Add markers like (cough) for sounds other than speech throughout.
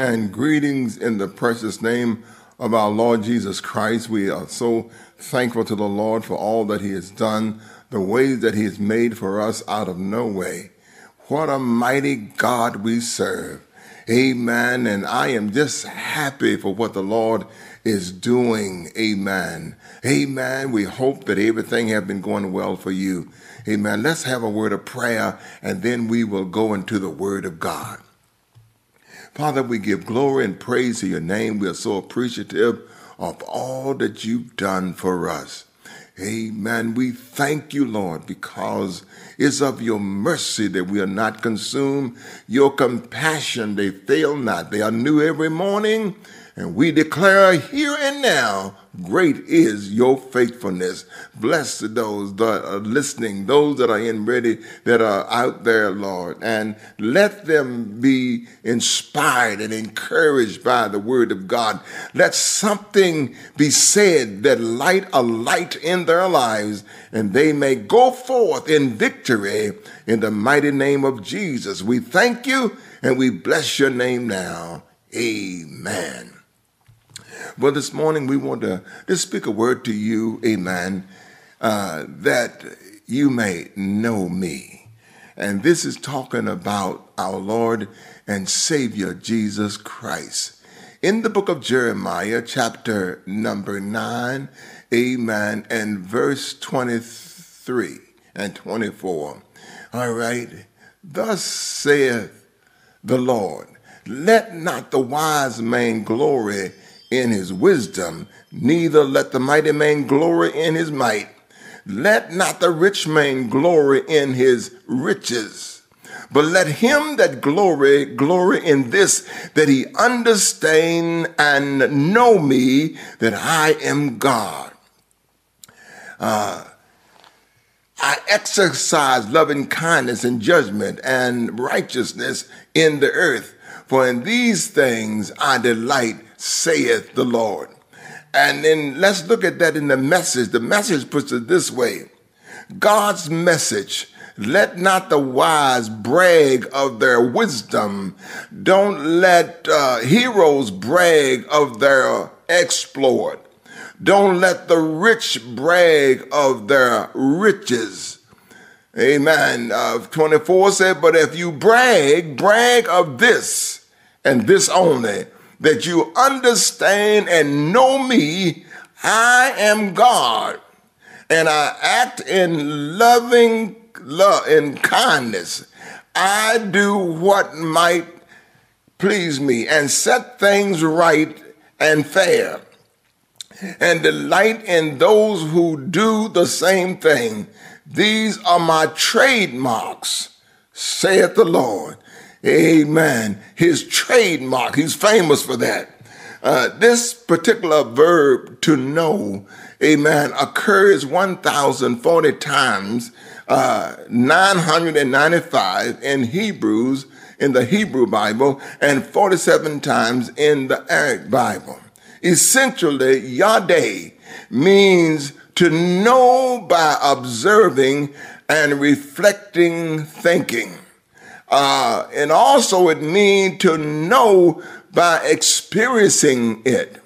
and greetings in the precious name of our Lord Jesus Christ. We are so thankful to the Lord for all that He has done, the ways that He has made for us out of no way. What a mighty God we serve. Amen. And I am just happy for what the Lord is doing. Amen. Amen. We hope that everything has been going well for you. Amen. Let's have a word of prayer and then we will go into the word of God. Father, we give glory and praise to your name. We are so appreciative of all that you've done for us. Amen. We thank you, Lord, because it's of your mercy that we are not consumed. Your compassion, they fail not. They are new every morning. And we declare here and now, great is your faithfulness. Bless those that are listening, those that are in ready, that are out there, Lord, and let them be inspired and encouraged by the word of God. Let something be said that light a light in their lives and they may go forth in victory in the mighty name of Jesus. We thank you and we bless your name now. Amen. Well, this morning we want to just speak a word to you, amen, uh, that you may know me. And this is talking about our Lord and Savior Jesus Christ. In the book of Jeremiah, chapter number 9, amen, and verse 23 and 24. All right. Thus saith the Lord, let not the wise man glory in his wisdom, neither let the mighty man glory in his might. Let not the rich man glory in his riches, but let him that glory glory in this, that he understand and know me, that I am God. Uh, I exercise loving kindness and judgment and righteousness in the earth. For in these things I delight, saith the Lord. And then let's look at that in the message. The message puts it this way God's message. Let not the wise brag of their wisdom. Don't let uh, heroes brag of their exploit. Don't let the rich brag of their riches. Amen. Uh, 24 said, But if you brag, brag of this and this only that you understand and know me, I am God, and I act in loving love and kindness. I do what might please me and set things right and fair, and delight in those who do the same thing. These are my trademarks, saith the Lord. Amen. His trademark, he's famous for that. Uh, this particular verb to know, amen, occurs 1,040 times, uh, 995 in Hebrews, in the Hebrew Bible, and 47 times in the Aramaic Bible. Essentially, Yada means to know by observing and reflecting thinking. Uh, and also it means to know by experiencing it.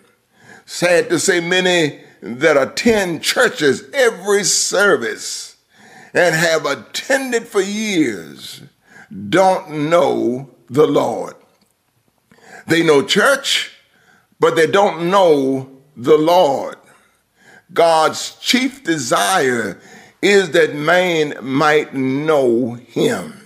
Sad to say, many that attend churches every service and have attended for years don't know the Lord. They know church, but they don't know the Lord. God's chief desire is that man might know him.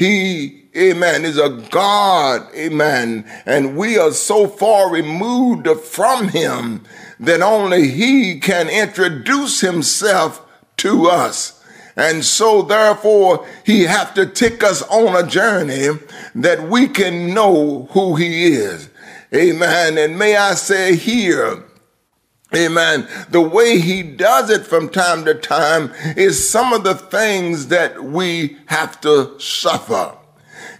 He, amen, is a God, amen. And we are so far removed from him that only he can introduce himself to us. And so therefore he have to take us on a journey that we can know who he is. Amen. And may I say here, Amen. The way he does it from time to time is some of the things that we have to suffer.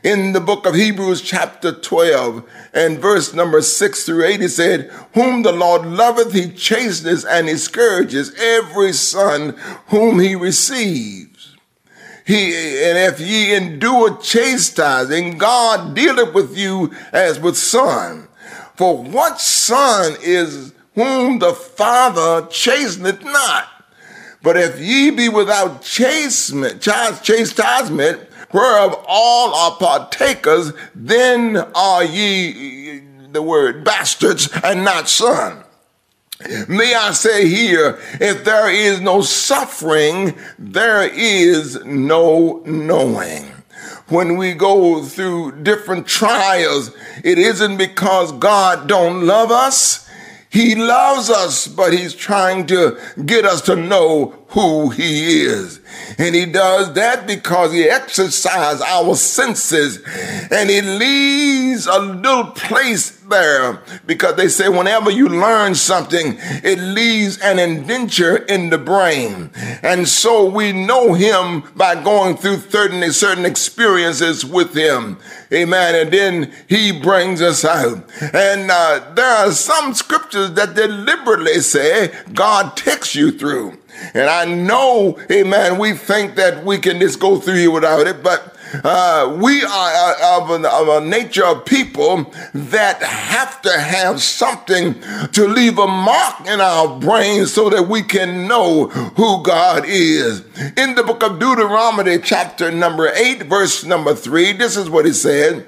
In the book of Hebrews, chapter 12, and verse number 6 through 8, he said, Whom the Lord loveth, he chasteneth and he scourges every son whom he receives. he and if ye endure chastising, God dealeth with you as with son. For what son is whom the Father chasteneth not? But if ye be without chastisement, whereof all are partakers, then are ye the word bastards and not son. May I say here, if there is no suffering, there is no knowing. When we go through different trials, it isn't because God don't love us. He loves us, but he's trying to get us to know who he is. And he does that because he exercises our senses and he leaves a little place there because they say whenever you learn something, it leaves an indenture in the brain. And so we know him by going through certain, certain experiences with him. Amen. And then he brings us out. And uh, there are some scriptures that deliberately say God takes you through. And I know, amen, we think that we can just go through here without it, but uh, we are uh, of, of a nature of people that have to have something to leave a mark in our brains so that we can know who God is. In the book of Deuteronomy, chapter number 8, verse number 3, this is what he said.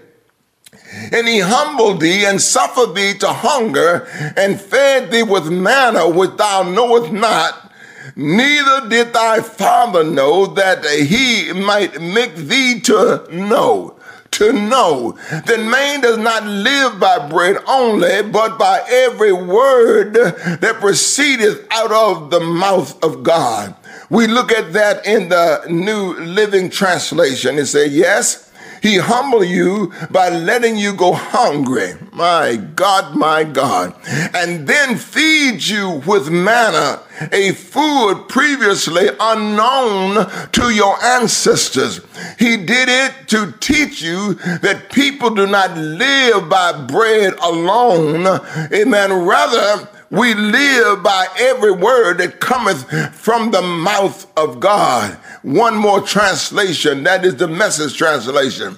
And he humbled thee and suffered thee to hunger and fed thee with manna which thou knowest not Neither did thy father know that he might make thee to know. To know that man does not live by bread only, but by every word that proceedeth out of the mouth of God. We look at that in the New Living Translation and say, Yes, he humble you by letting you go hungry. My God, my God. And then feed you with manna, a food previously unknown to your ancestors. He did it to teach you that people do not live by bread alone. Amen. Rather, we live by every word that cometh from the mouth of God. One more translation, that is the message translation.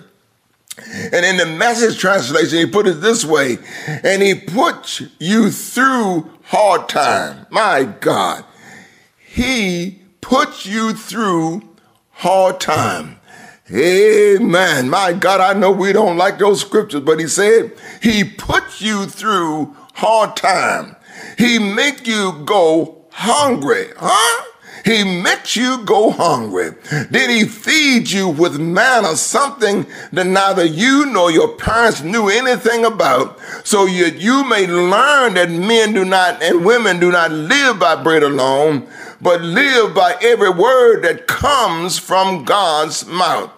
And in the message translation, he put it this way, and he puts you through hard time. My God. He puts you through hard time. Amen. My God, I know we don't like those scriptures, but he said he puts you through hard time. He make you go hungry. Huh? He makes you go hungry. Then he feeds you with manna, something that neither you nor your parents knew anything about. So you, you may learn that men do not and women do not live by bread alone, but live by every word that comes from God's mouth.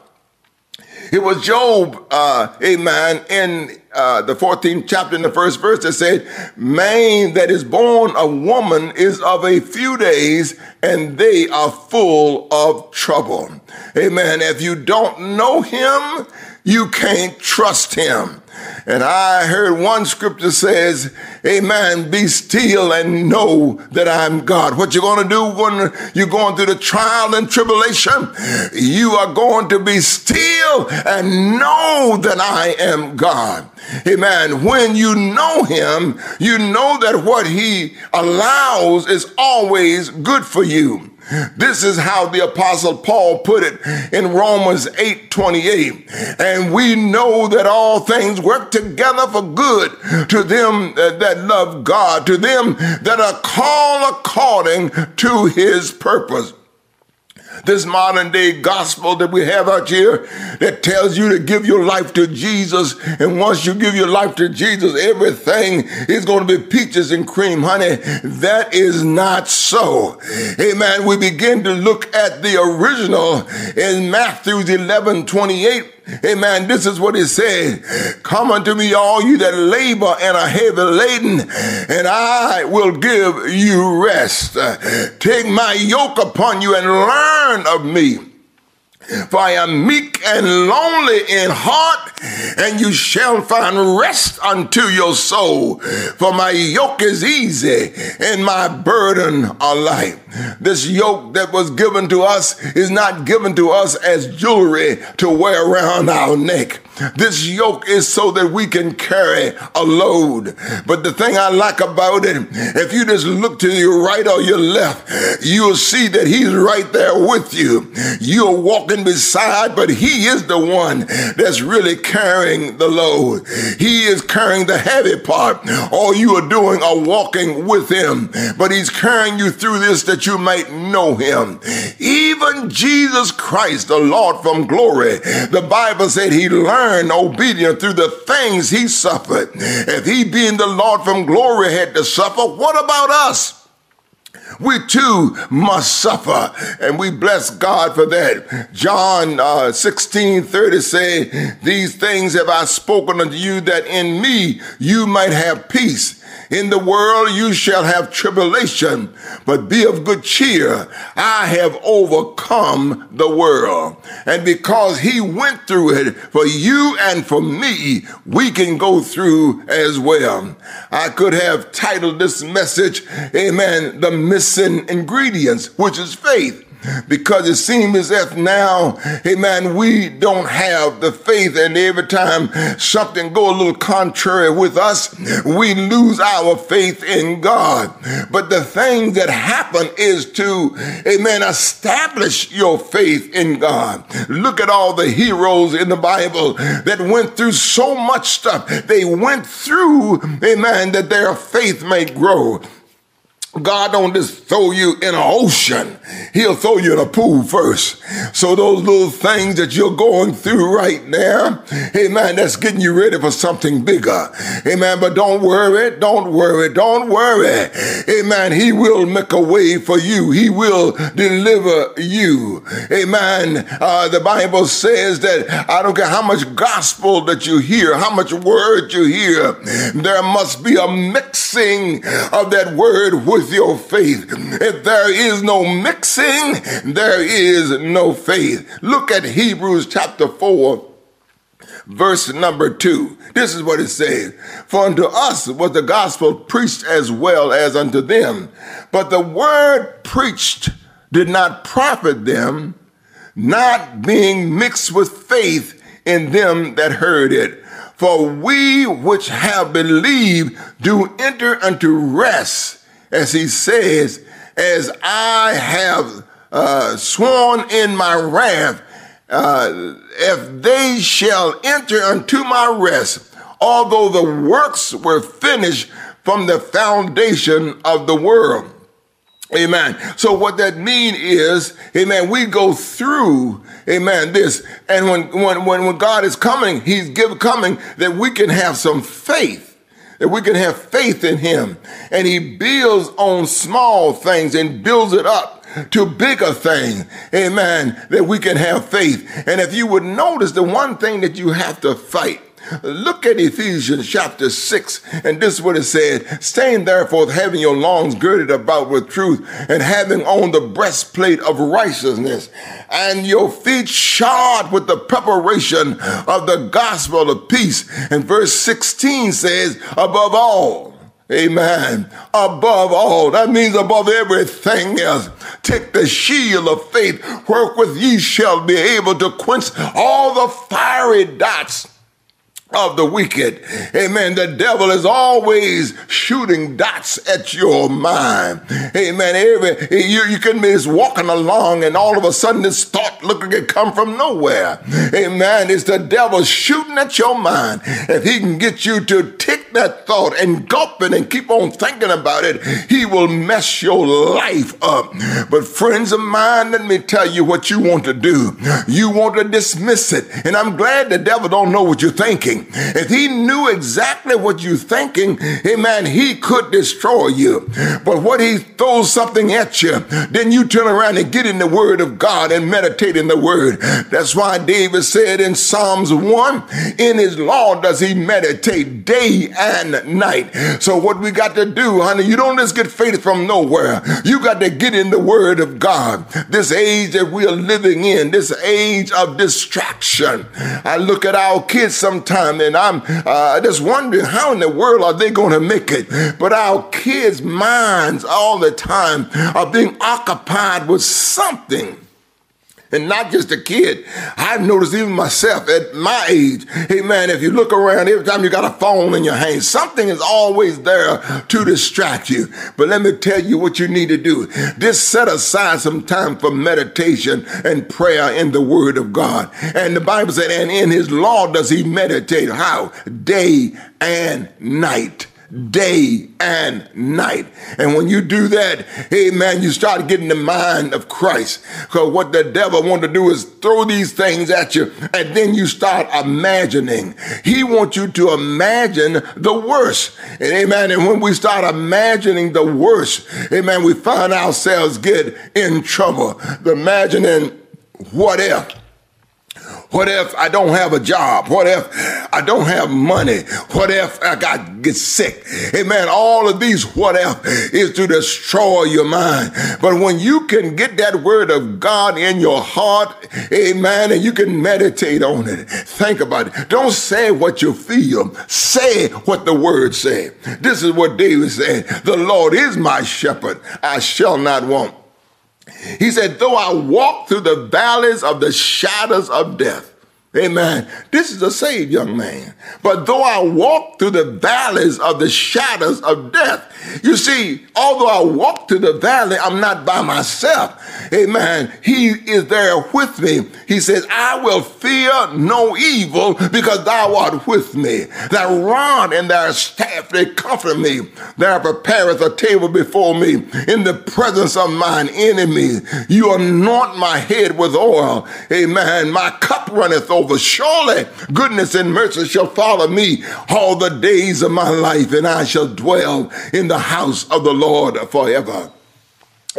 It was Job, uh, amen, in uh, the 14th chapter in the first verse that said, Man that is born a woman is of a few days and they are full of trouble. Amen. If you don't know him, you can't trust him. And I heard one scripture says, Amen, be still and know that I'm God. What you're going to do when you're going through the trial and tribulation, you are going to be still and know that I am God. Amen. When you know him, you know that what he allows is always good for you. This is how the apostle Paul put it in Romans 8 28. And we know that all things work together for good to them that love God, to them that are called according to his purpose this modern day gospel that we have out here that tells you to give your life to Jesus. And once you give your life to Jesus, everything is going to be peaches and cream, honey. That is not so. Amen. We begin to look at the original in Matthew 11 28 Amen. This is what he said. Come unto me, all you that labor and are heavy laden, and I will give you rest. Take my yoke upon you and learn of me. For I am meek and lonely in heart, and you shall find rest unto your soul. For my yoke is easy and my burden are light. This yoke that was given to us is not given to us as jewelry to wear around our neck. This yoke is so that we can carry a load. But the thing I like about it, if you just look to your right or your left, you'll see that he's right there with you. You're beside, but he is the one that's really carrying the load. He is carrying the heavy part. All you are doing are walking with him, but he's carrying you through this that you might know him. Even Jesus Christ, the Lord from glory, the Bible said he learned obedience through the things he suffered. If he, being the Lord from glory, had to suffer, what about us? We too must suffer. And we bless God for that. John uh, 16 30 say, These things have I spoken unto you that in me you might have peace. In the world you shall have tribulation, but be of good cheer. I have overcome the world. And because he went through it for you and for me, we can go through as well. I could have titled this message, Amen, the missing ingredients, which is faith because it seems as if now, amen, we don't have the faith and every time something go a little contrary with us, we lose our faith in God. But the thing that happen is to, amen, establish your faith in God. Look at all the heroes in the Bible that went through so much stuff. They went through, amen, that their faith may grow. God don't just throw you in an ocean. He'll throw you in a pool first. So those little things that you're going through right now, amen, that's getting you ready for something bigger. Hey Amen. But don't worry, don't worry, don't worry. Hey Amen. He will make a way for you. He will deliver you. Amen. Uh, the Bible says that I don't care how much gospel that you hear, how much word you hear, there must be a mixing of that word with with your faith. If there is no mixing, there is no faith. Look at Hebrews chapter 4 verse number two. This is what it says. For unto us was the gospel preached as well as unto them. But the word preached did not profit them, not being mixed with faith in them that heard it. For we which have believed do enter unto rest as he says, as I have uh, sworn in my wrath, uh, if they shall enter unto my rest, although the works were finished from the foundation of the world. Amen. So what that mean is, amen, we go through, amen, this. And when, when, when, God is coming, he's give, coming that we can have some faith that we can have faith in him. And he builds on small things and builds it up to bigger things. Amen. That we can have faith. And if you would notice the one thing that you have to fight Look at Ephesians chapter 6, and this is what it said Staying therefore, having your loins girded about with truth, and having on the breastplate of righteousness, and your feet shod with the preparation of the gospel of peace. And verse 16 says, Above all, Amen. Above all, that means above everything else. Take the shield of faith, wherewith ye shall be able to quench all the fiery dots of the wicked. Amen. The devil is always shooting dots at your mind. Amen. Every you, you can be just walking along and all of a sudden this thought looking it come from nowhere. Amen. It's the devil shooting at your mind. If he can get you to take that thought and gulp it and keep on thinking about it, he will mess your life up. But friends of mine, let me tell you what you want to do. You want to dismiss it. And I'm glad the devil don't know what you're thinking. Thinking. If he knew exactly what you're thinking, amen, he could destroy you. But what he throws something at you, then you turn around and get in the word of God and meditate in the word. That's why David said in Psalms 1, in his law does he meditate day and night. So what we got to do, honey, you don't just get faith from nowhere. You got to get in the word of God. This age that we are living in, this age of distraction. I look at our kids sometime and I'm uh, just wondering how in the world are they going to make it? But our kids' minds all the time are being occupied with something and not just a kid. I've noticed even myself at my age, hey man, if you look around every time you got a phone in your hand, something is always there to distract you. But let me tell you what you need to do. Just set aside some time for meditation and prayer in the word of God. And the Bible said, and in his law does he meditate. How? Day and night day and night. And when you do that, hey man, you start getting the mind of Christ. Because what the devil want to do is throw these things at you, and then you start imagining. He wants you to imagine the worst. And amen. And when we start imagining the worst, amen, we find ourselves get in trouble. The imagining what if what if I don't have a job? What if I don't have money? What if I got get sick? Amen. All of these what if is to destroy your mind. But when you can get that word of God in your heart, amen, and you can meditate on it, think about it. Don't say what you feel. Say what the word said. This is what David said. The Lord is my shepherd. I shall not want. He said, though I walk through the valleys of the shadows of death, Amen. This is a saved young man. But though I walk through the valleys of the shadows of death, you see, although I walk through the valley, I'm not by myself. Amen. He is there with me. He says, I will fear no evil because thou art with me. Thy rod and thy staff, they comfort me. Thou preparest a table before me in the presence of mine enemies. You anoint my head with oil. Amen. My cup runneth over over. Surely goodness and mercy shall follow me all the days of my life, and I shall dwell in the house of the Lord forever.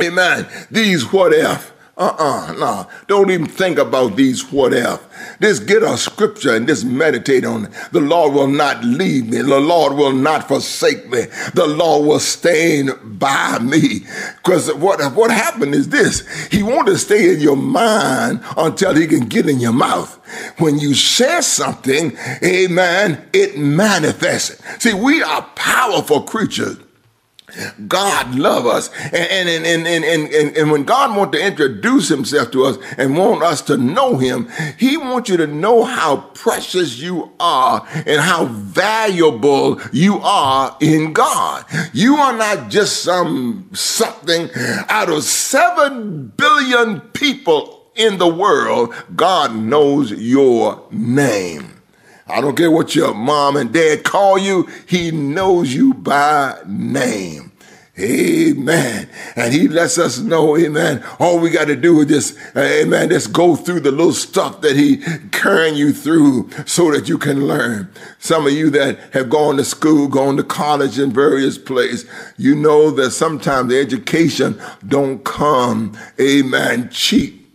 Amen. These what if uh-uh, no. Don't even think about these what if. Just get a scripture and just meditate on it. The Lord will not leave me. The Lord will not forsake me. The Lord will stand by me. Because what, what happened is this. He wants to stay in your mind until he can get in your mouth. When you say something, amen, it manifests. See, we are powerful creatures. God love us. And, and, and, and, and, and, when God wants to introduce himself to us and want us to know him, he wants you to know how precious you are and how valuable you are in God. You are not just some something out of seven billion people in the world. God knows your name. I don't care what your mom and dad call you, he knows you by name. Amen. And he lets us know, amen. All we got to do is just, uh, amen, just go through the little stuff that he carrying you through so that you can learn. Some of you that have gone to school, gone to college in various places, you know that sometimes the education don't come, amen, cheap.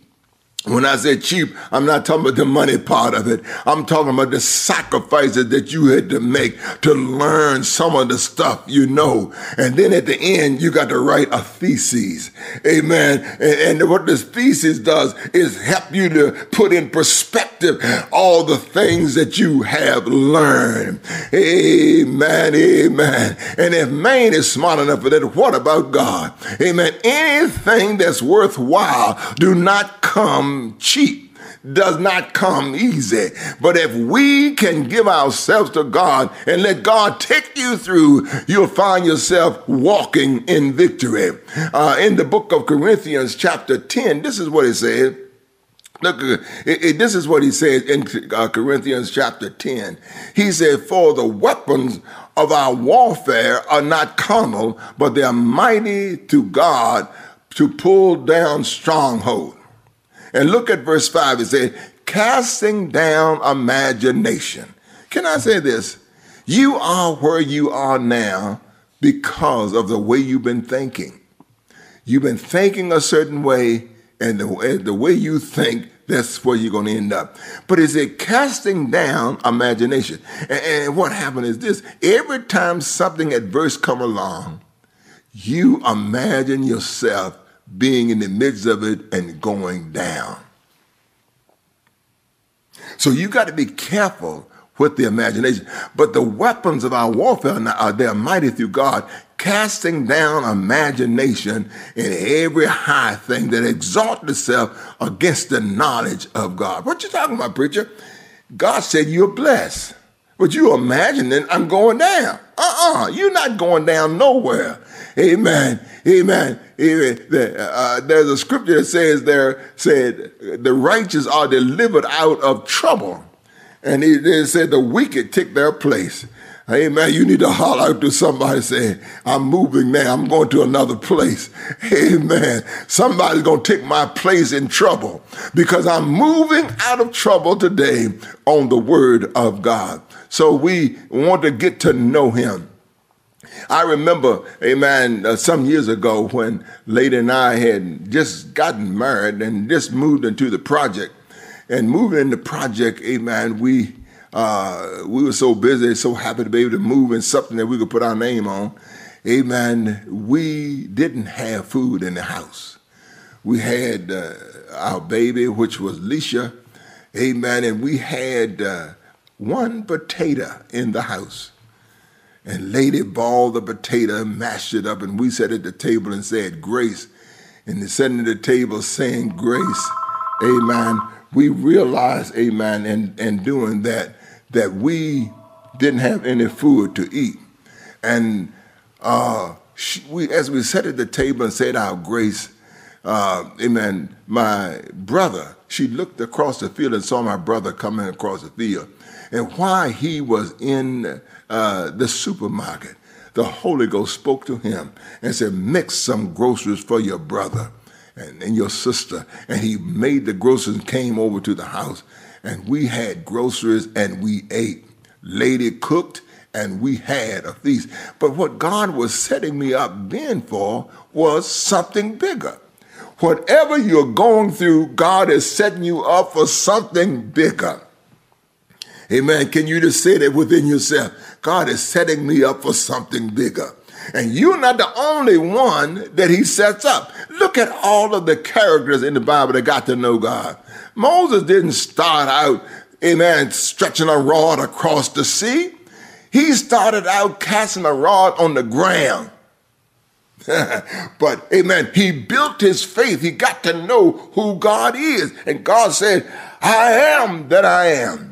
When I say cheap, I'm not talking about the money part of it. I'm talking about the sacrifices that you had to make to learn some of the stuff you know. And then at the end, you got to write a thesis. Amen. And, and what this thesis does is help you to put in perspective all the things that you have learned. Amen. Amen. And if man is smart enough for that, what about God? Amen. Anything that's worthwhile, do not come cheap does not come easy. But if we can give ourselves to God and let God take you through, you'll find yourself walking in victory. Uh, in the book of Corinthians, chapter 10, this is what it says. Look, it, it, this is what he says in uh, Corinthians chapter 10. He said, For the weapons of our warfare are not carnal, but they are mighty to God to pull down strongholds and look at verse 5. It says, casting down imagination. Can I say this? You are where you are now because of the way you've been thinking. You've been thinking a certain way, and the, the way you think, that's where you're going to end up. But is it casting down imagination? And, and what happened is this every time something adverse come along, you imagine yourself being in the midst of it and going down. So you got to be careful with the imagination. But the weapons of our warfare are they're mighty through God, casting down imagination in every high thing that exalts itself against the knowledge of God. What you talking about, preacher? God said you're blessed. But you imagining I'm going down. Uh-uh. You're not going down nowhere. Amen. Amen. Amen. Uh, there's a scripture that says there said the righteous are delivered out of trouble. And it said the wicked take their place. Amen. You need to holler out to somebody saying, I'm moving now. I'm going to another place. (laughs) Amen. Somebody's going to take my place in trouble because I'm moving out of trouble today on the word of God. So we want to get to know him. I remember, amen, uh, some years ago when Lady and I had just gotten married and just moved into the project. And moving in the project, amen, we uh, we were so busy, so happy to be able to move in something that we could put our name on. Amen. We didn't have food in the house. We had uh, our baby, which was Lisha. Amen. And we had uh, one potato in the house. And Lady balled the potato, and mashed it up, and we sat at the table and said grace. And sitting at the table saying grace, amen, we realized, amen, and, and doing that, that we didn't have any food to eat. And uh, we, as we sat at the table and said our grace, uh, amen, my brother, she looked across the field and saw my brother coming across the field. And while he was in uh, the supermarket, the Holy Ghost spoke to him and said, Mix some groceries for your brother and, and your sister. And he made the groceries and came over to the house. And we had groceries and we ate. Lady cooked and we had a feast. But what God was setting me up then for was something bigger. Whatever you're going through, God is setting you up for something bigger. Amen. Can you just say that within yourself? God is setting me up for something bigger. And you're not the only one that he sets up. Look at all of the characters in the Bible that got to know God. Moses didn't start out, amen, stretching a rod across the sea. He started out casting a rod on the ground. (laughs) but amen, he built his faith. He got to know who God is. And God said, I am that I am.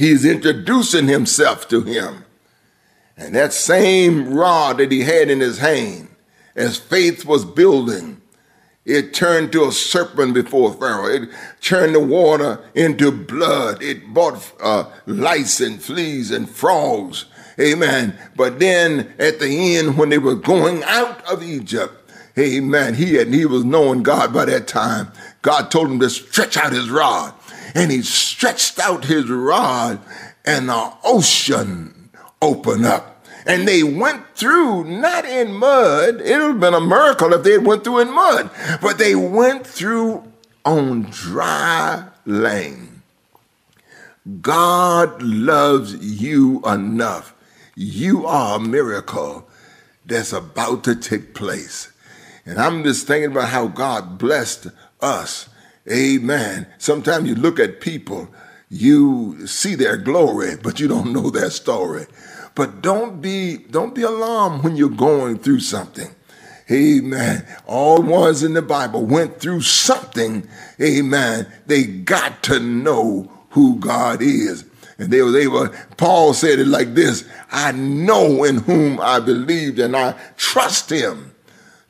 He's introducing himself to him. And that same rod that he had in his hand, as faith was building, it turned to a serpent before Pharaoh. It turned the water into blood. It brought uh, lice and fleas and frogs. Amen. But then at the end, when they were going out of Egypt, amen, he had he was knowing God by that time. God told him to stretch out his rod and he stretched out his rod and the ocean opened up. And they went through not in mud. It would have been a miracle if they had went through in mud, but they went through on dry land. God loves you enough. You are a miracle that's about to take place. And I'm just thinking about how God blessed us Amen. Sometimes you look at people, you see their glory, but you don't know their story. But don't be don't be alarmed when you're going through something. Amen. All ones in the Bible went through something. Amen. They got to know who God is. And they were able, Paul said it like this I know in whom I believed, and I trust him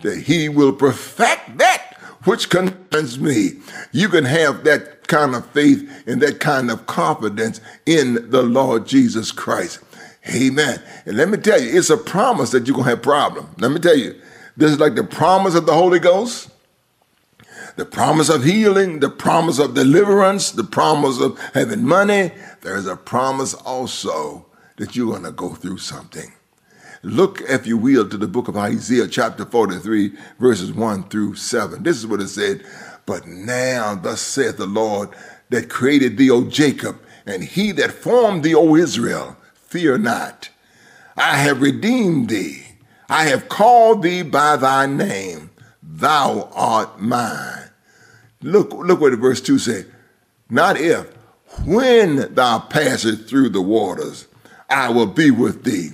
that he will perfect that which concerns me. You can have that kind of faith and that kind of confidence in the Lord Jesus Christ. Amen. And let me tell you, it's a promise that you're going to have problems. Let me tell you, this is like the promise of the Holy Ghost. the promise of healing, the promise of deliverance, the promise of having money, there's a promise also that you're going to go through something. Look, if you will, to the book of Isaiah, chapter 43, verses 1 through 7. This is what it said. But now, thus saith the Lord that created thee, O Jacob, and he that formed thee, O Israel, fear not. I have redeemed thee. I have called thee by thy name. Thou art mine. Look, look what verse 2 says. Not if, when thou passest through the waters, I will be with thee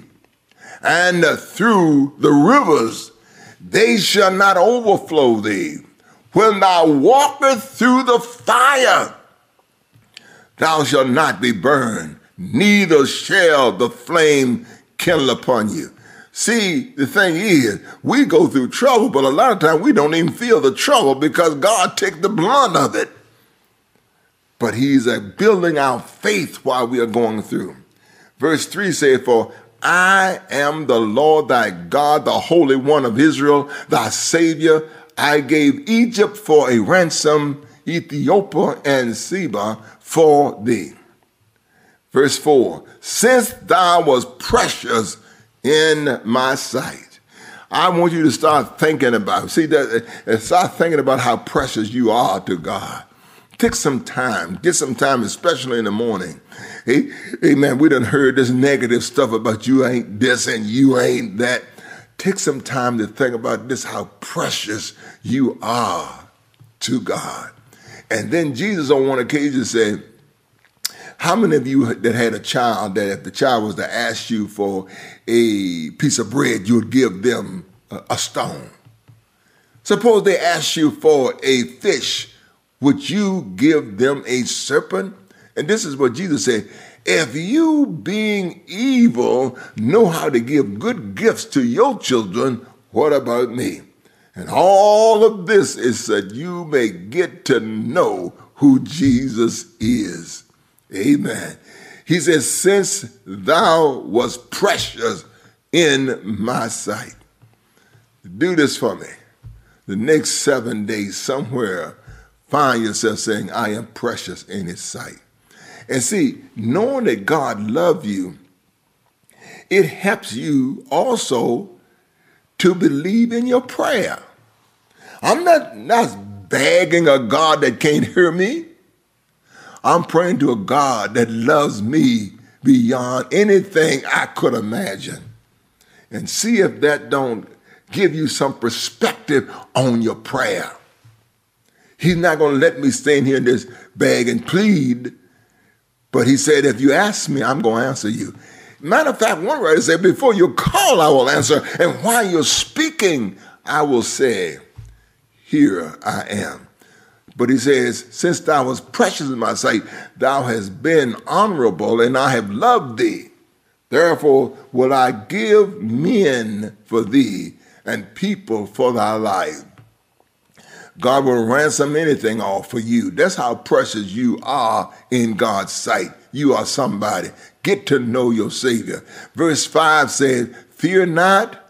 and through the rivers, they shall not overflow thee. When thou walkest through the fire, thou shalt not be burned, neither shall the flame kindle upon you. See, the thing is, we go through trouble, but a lot of times we don't even feel the trouble because God takes the blunt of it. But He's building our faith while we are going through. Verse 3 says, For I am the Lord thy God, the Holy One of Israel, thy Savior. I gave Egypt for a ransom, Ethiopia and Seba for thee. Verse 4 Since thou was precious in my sight. I want you to start thinking about, see that, uh, uh, start thinking about how precious you are to God. Take some time, get some time, especially in the morning. Hey, man, we done heard this negative stuff about you ain't this and you ain't that. Take some time to think about this, how precious you are to God. And then Jesus on one occasion said, how many of you that had a child that if the child was to ask you for a piece of bread, you would give them a, stone? Suppose they asked you for a fish, would you give them a serpent? And this is what Jesus said if you, being evil, know how to give good gifts to your children, what about me? And all of this is that you may get to know who Jesus is. Amen. He says, Since thou was precious in my sight. Do this for me. The next seven days, somewhere, find yourself saying, I am precious in his sight. And see, knowing that God loves you, it helps you also to believe in your prayer. I'm not, not begging a God that can't (laughs) hear me. I'm praying to a God that loves me beyond anything I could imagine. And see if that don't give you some perspective on your prayer. He's not going to let me stand here and just beg and plead but he said, if you ask me, I'm going to answer you. Matter of fact, one writer said, before you call, I will answer. And while you're speaking, I will say, here I am. But he says, since thou was precious in my sight, thou hast been honorable, and I have loved thee. Therefore will I give men for thee, and people for thy life. God will ransom anything off for you. That's how precious you are in God's sight. You are somebody. Get to know your Savior. Verse 5 says, Fear not,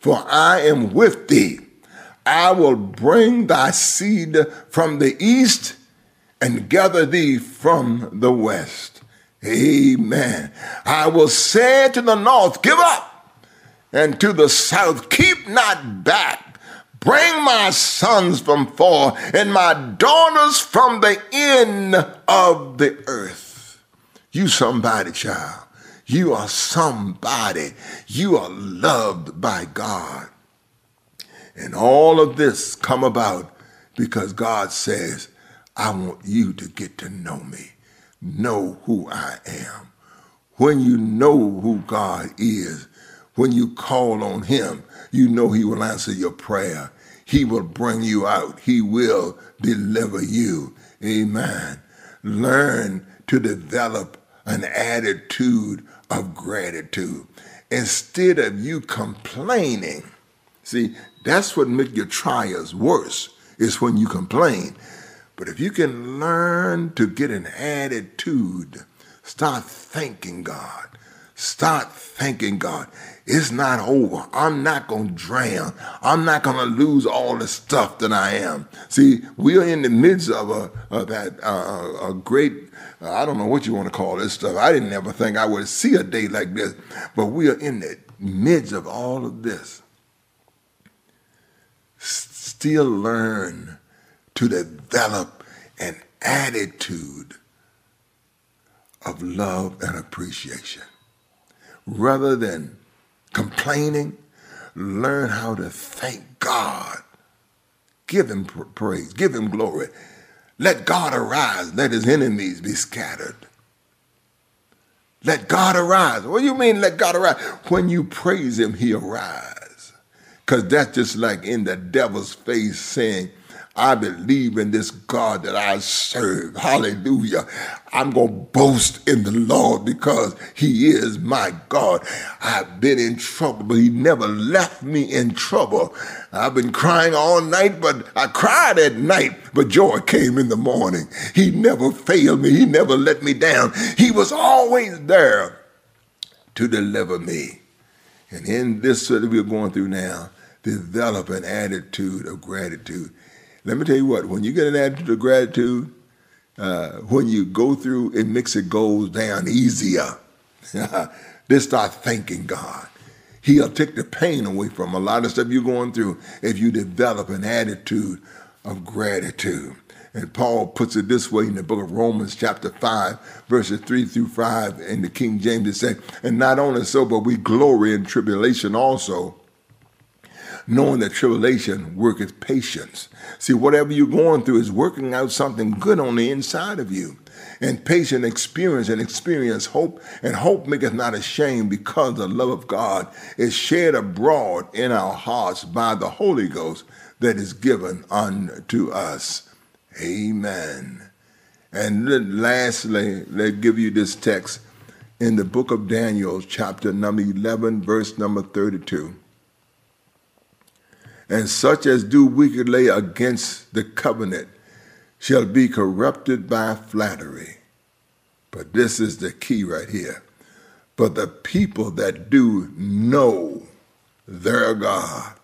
for I am with thee. I will bring thy seed from the east and gather thee from the west. Amen. I will say to the north, Give up, and to the south, Keep not back. Bring my sons from far and my daughters from the end of the earth. You somebody, child. You are somebody. You are loved by God. And all of this come about because God says, I want you to get to know me, know who I am. When you know who God is, when you call on him, you know he will answer your prayer. He will bring you out. He will deliver you. Amen. Learn to develop an attitude of gratitude instead of you complaining. See, that's what makes your trials worse, is when you complain. But if you can learn to get an attitude, start thanking God, Start thanking God. It's not over. I'm not going to drown. I'm not going to lose all the stuff that I am. See, we are in the midst of a of that uh, a great. Uh, I don't know what you want to call this stuff. I didn't ever think I would see a day like this, but we are in the midst of all of this. Still learn to develop an attitude of love and appreciation rather than complaining, learn how to thank God. Give him praise, give him glory. Let God arise, let his enemies be scattered. Let God arise. What do you mean, let God arise? When you praise him, he arise. Because that's just like in the devil's face saying, I believe in this God that I serve. Hallelujah. I'm going to boast in the Lord because he is my God. I've been in trouble, but he never left me in trouble. I've been crying all night, but I cried at night, but joy came in the morning. He never failed me. He never let me down. He was always there to deliver me. And in this that we're going through now, develop an attitude of gratitude. Let me tell you what, when you get an attitude of gratitude, uh, when you go through, it makes it goes down easier. (laughs) Just start thanking God. He'll take the pain away from a lot of stuff you're going through if you develop an attitude of gratitude. And Paul puts it this way in the book of Romans, chapter 5, verses 3 through 5, in the King James, it says, And not only so, but we glory in tribulation also, knowing that tribulation worketh patience. See, whatever you're going through is working out something good on the inside of you. And patient experience and experience hope, and hope maketh not ashamed because the love of God is shed abroad in our hearts by the Holy Ghost that is given unto us. Amen. And lastly, let give you this text in the book of Daniel, chapter number 11, verse number 32 and such as do wickedly against the covenant shall be corrupted by flattery. But this is the key right here. But the people that do know their God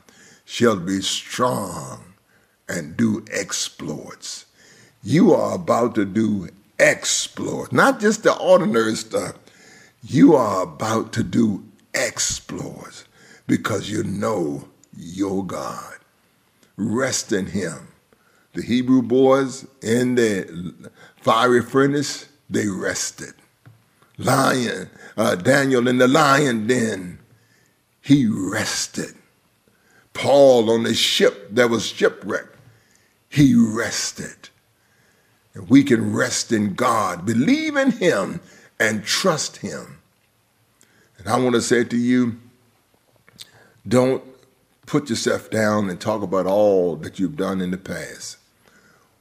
shall be strong and do exploits. You are about to do exploits, not just the ordinary stuff. You are about to do exploits because you know your God. Rest in him. The Hebrew boys in the fiery furnace, they rested. Lion, uh, Daniel in the lion den, he rested. Paul on the ship that was shipwrecked, he rested. And we can rest in God, believe in him, and trust him. And I want to say to you, don't put yourself down and talk about all that you've done in the past.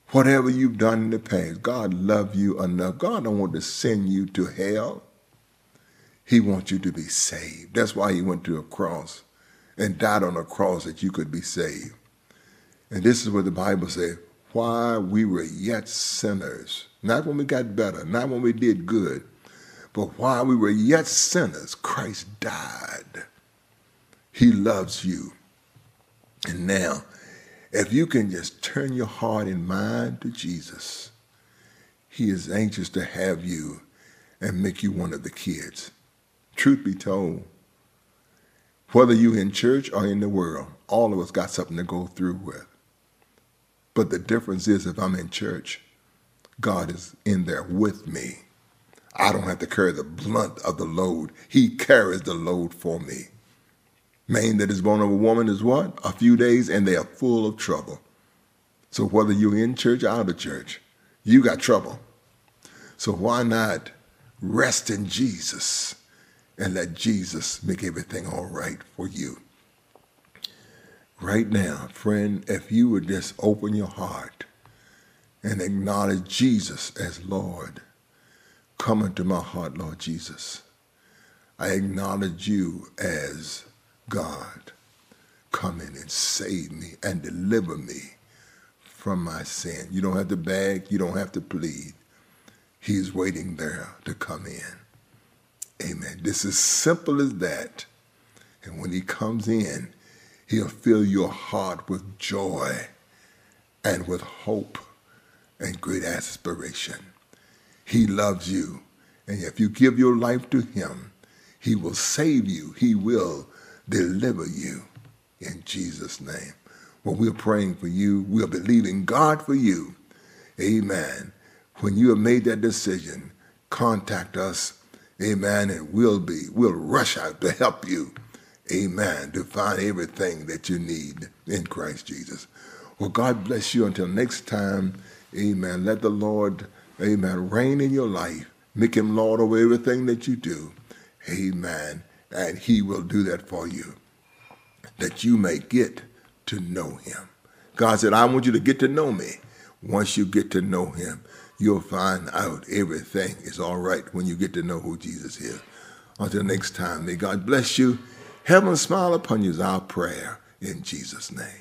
Whatever you've done in the past, God loves you enough. God don't want to send you to hell. He wants you to be saved. That's why he went to a cross and died on a cross that you could be saved. And this is what the Bible says, why we were yet sinners, not when we got better, not when we did good, but while we were yet sinners, Christ died. He loves you. And now, if you can just turn your heart and mind to Jesus, he is anxious to have you and make you one of the kids. Truth be told, whether you're in church or in the world, all of us got something to go through with. But the difference is if I'm in church, God is in there with me. I don't have to carry the blunt of the load. He carries the load for me. Man that is born of a woman is what? A few days and they are full of trouble. So whether you're in church or out of church, you got trouble. So why not rest in Jesus and let Jesus make everything all right for you? Right now, friend, if you would just open your heart and acknowledge Jesus as Lord, come into my heart, Lord Jesus. I acknowledge you as God, come in and save me and deliver me from my sin. You don't have to beg, you don't have to plead. He's waiting there to come in. Amen. This is simple as that. And when he comes in, he'll fill your heart with joy and with hope and great aspiration. He loves you. And if you give your life to him, he will save you. He will deliver you in Jesus' name. Well, we're praying for you. We're believing God for you. Amen. When you have made that decision, contact us. Amen. And we'll be, we'll rush out to help you. Amen. To find everything that you need in Christ Jesus. Well, God bless you until next time. Amen. Let the Lord, amen, reign in your life. Make him Lord over everything that you do. Amen. And he will do that for you, that you may get to know him. God said, I want you to get to know me. Once you get to know him, you'll find out everything is all right when you get to know who Jesus is. Until next time, may God bless you. Heaven smile upon you is our prayer in Jesus' name.